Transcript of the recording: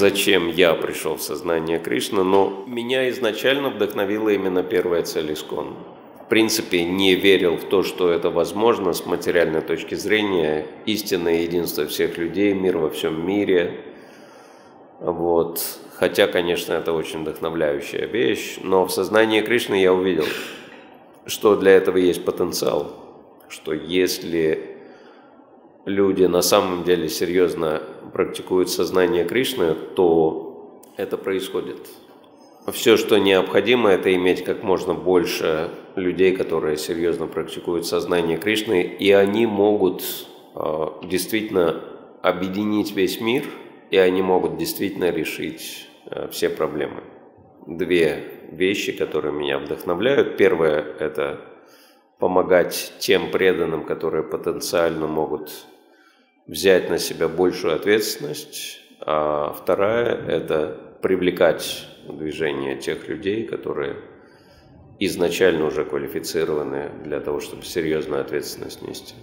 зачем я пришел в сознание Кришны, но меня изначально вдохновила именно первая цель Искон. В принципе, не верил в то, что это возможно с материальной точки зрения. Истинное единство всех людей, мир во всем мире. Вот. Хотя, конечно, это очень вдохновляющая вещь, но в сознании Кришны я увидел, что для этого есть потенциал, что если люди на самом деле серьезно практикуют сознание Кришны, то это происходит. Все, что необходимо, это иметь как можно больше людей, которые серьезно практикуют сознание Кришны, и они могут э, действительно объединить весь мир, и они могут действительно решить э, все проблемы. Две вещи, которые меня вдохновляют. Первое – это помогать тем преданным, которые потенциально могут взять на себя большую ответственность, а вторая – это привлекать движение тех людей, которые изначально уже квалифицированы для того, чтобы серьезную ответственность нести.